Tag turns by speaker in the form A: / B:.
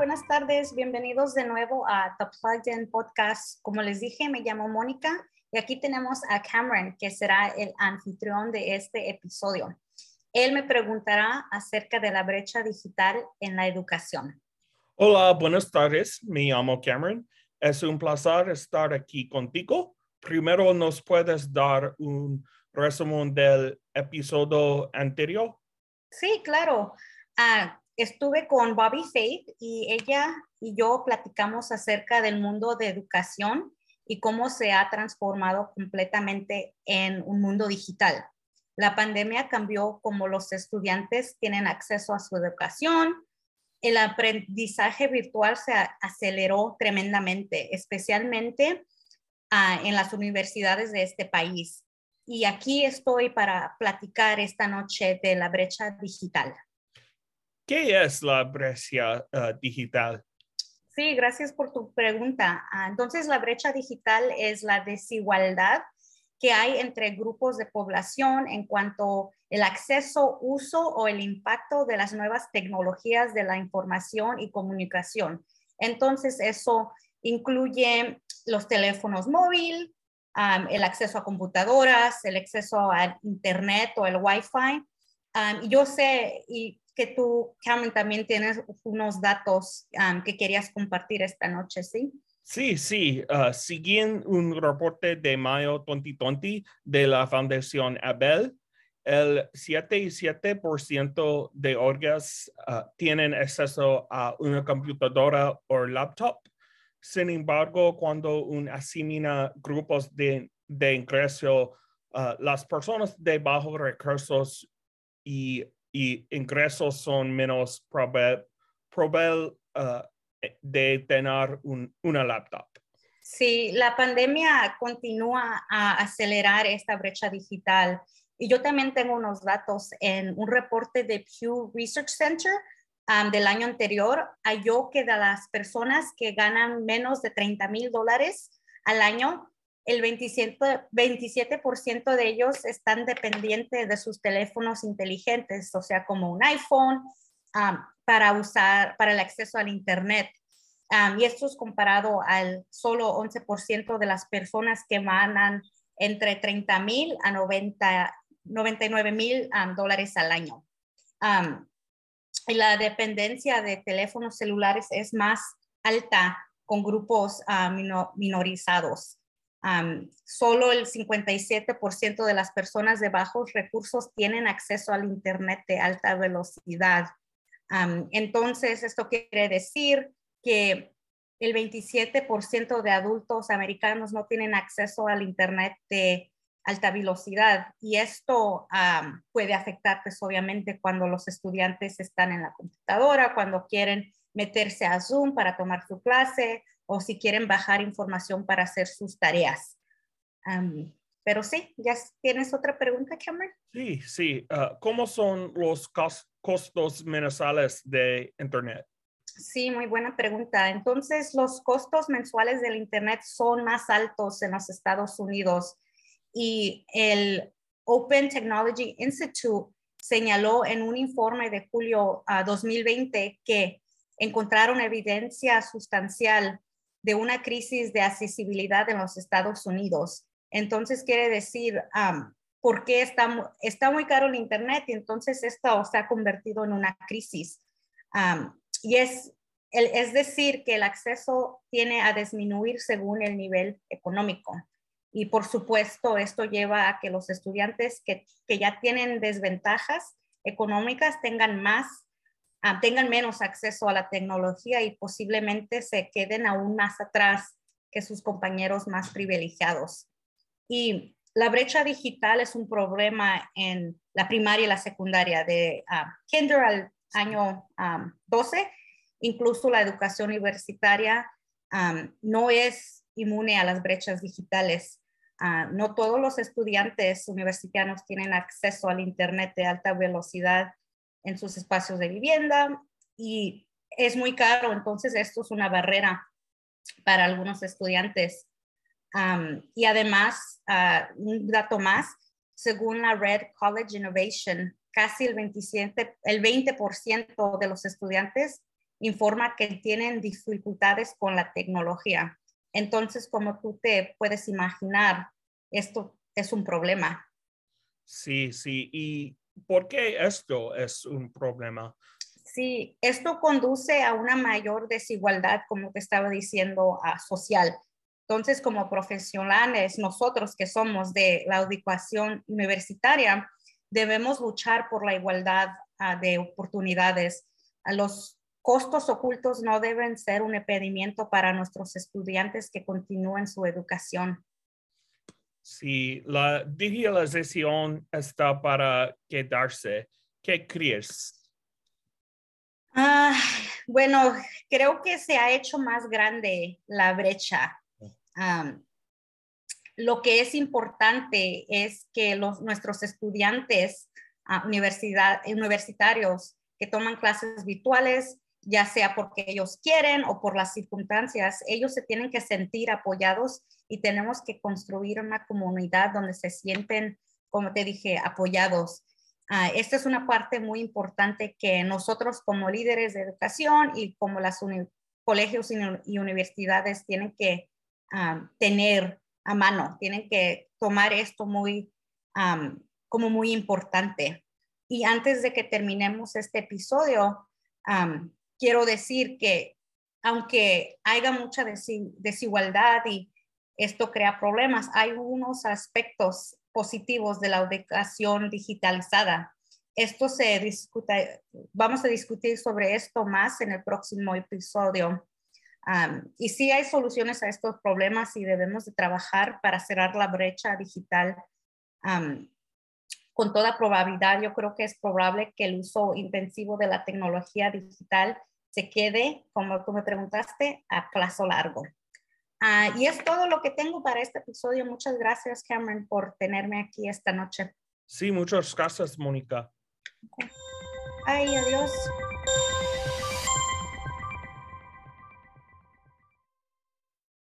A: buenas tardes. Bienvenidos de nuevo a The Plugged In Podcast. Como les dije, me llamo Mónica y aquí tenemos a Cameron, que será el anfitrión de este episodio. Él me preguntará acerca de la brecha digital en la educación.
B: Hola, buenas tardes. Me llamo Cameron. Es un placer estar aquí contigo. Primero, ¿nos puedes dar un resumen del episodio anterior?
A: Sí, claro. Ah, estuve con Bobby Faith y ella y yo platicamos acerca del mundo de educación y cómo se ha transformado completamente en un mundo digital. La pandemia cambió cómo los estudiantes tienen acceso a su educación. El aprendizaje virtual se aceleró tremendamente, especialmente ah, en las universidades de este país. Y aquí estoy para platicar esta noche de la brecha digital.
B: ¿Qué es la brecha ah, digital?
A: Sí, gracias por tu pregunta. Ah, entonces, la brecha digital es la desigualdad que hay entre grupos de población en cuanto el acceso, uso o el impacto de las nuevas tecnologías de la información y comunicación. Entonces, eso incluye los teléfonos móviles, el acceso a computadoras, el acceso a Internet o el Wi-Fi. yo sé y que tú, Cameron, también tienes unos datos que querías compartir esta noche, ¿sí?
B: Sí, sí. Uh, siguiendo un reporte de mayo 2020 de la Fundación Abel, el 77% de hogares uh, tienen acceso a una computadora o laptop. Sin embargo, cuando uno asimila grupos de, de ingreso, uh, las personas de bajos recursos y, y ingresos son menos probables de tener un, una laptop.
A: Sí, la pandemia continúa a acelerar esta brecha digital. Y yo también tengo unos datos en un reporte de Pew Research Center del año anterior. Halló que de las personas que ganan menos de 30 mil dólares al año, el 27%, 27 de ellos están dependientes de sus teléfonos inteligentes, o sea, como un iPhone, um, para usar, para el acceso al Internet. y esto es comparado al solo 11% de las personas que ganan entre 30 mil a 90, 99 mil dólares al año. y la dependencia de teléfonos celulares es más alta con grupos minorizados. Solo el 57% de las personas de bajos recursos tienen acceso al Internet de alta velocidad. Entonces, esto quiere decir que el 27% de adultos americanos no tienen acceso al Internet de alta velocidad y esto puede afectar, pues obviamente, cuando los estudiantes están en la computadora, cuando quieren meterse a Zoom para tomar su clase o si quieren bajar información para hacer sus tareas. pero sí, ¿ya tienes otra pregunta, Cameron?
B: Sí, sí. Ah, ¿Cómo son los costos mensuales de Internet?
A: Sí, muy buena pregunta. Entonces, los costos mensuales del Internet son más altos en los Estados Unidos y el Open Technology Institute señaló en un informe de julio a 2020 que encontraron evidencia sustancial de una crisis de accesibilidad en los Estados Unidos. Entonces, quiere decir, porque está, está muy caro el Internet y entonces esto se ha convertido en una crisis. y es, es decir, que el acceso tiene a disminuir según el nivel económico. Y por supuesto, esto lleva a que los estudiantes que, que ya tienen desventajas económicas tengan más, tengan menos acceso a la tecnología y posiblemente se queden aún más atrás que sus compañeros más privilegiados. Y la brecha digital es un problema en la primaria y la secundaria, de ah, kinder al año 12. Incluso la educación universitaria no es inmune a las brechas digitales. Ah, no todos los estudiantes universitarios tienen acceso al Internet de alta velocidad en sus espacios de vivienda y es muy caro, entonces esto es una barrera para algunos estudiantes y además, ah, un dato más, según la Red College Innovation, casi el, 27, el 20% de los estudiantes informa que tienen dificultades con la tecnología. Entonces, como tú te puedes imaginar, esto es un problema.
B: Sí, sí. ¿Y por qué esto es un problema?
A: Sí, esto conduce a una mayor desigualdad, como te estaba diciendo, social. Entonces, como profesionales, nosotros que somos de la educación universitaria, debemos luchar por la igualdad ah, de oportunidades. Los costos ocultos no deben ser un impedimento para nuestros estudiantes que continúen su educación.
B: Si la digitalización está para quedarse, ¿qué crees?
A: Ah, bueno, creo que se ha hecho más grande la brecha. lo que es importante es que los, nuestros estudiantes uh, universidad, universitarios que toman clases virtuales, ya sea porque ellos quieren o por las circunstancias, ellos se tienen que sentir apoyados y tenemos que construir una comunidad donde se sienten, como te dije, apoyados. Ah, esta es una parte muy importante que nosotros como líderes de educación y como las colegios y, universidades tienen que ah, tener a mano, tienen que tomar esto muy como muy importante. Y antes de que terminemos este episodio, quiero decir que aunque haya mucha desigualdad y esto crea problemas, hay unos aspectos positivos de la educación digitalizada. Esto se discute, vamos a discutir sobre esto más en el próximo episodio. y sí hay soluciones a estos problemas y debemos de trabajar para cerrar la brecha digital. con toda probabilidad, yo creo que es probable que el uso intensivo de la tecnología digital se quede, como tú me preguntaste, a plazo largo. Ah, y es todo lo que tengo para este episodio. Muchas gracias, Cameron, por tenerme aquí esta noche.
B: Sí, muchas gracias, Mónica.
A: Ay, adiós.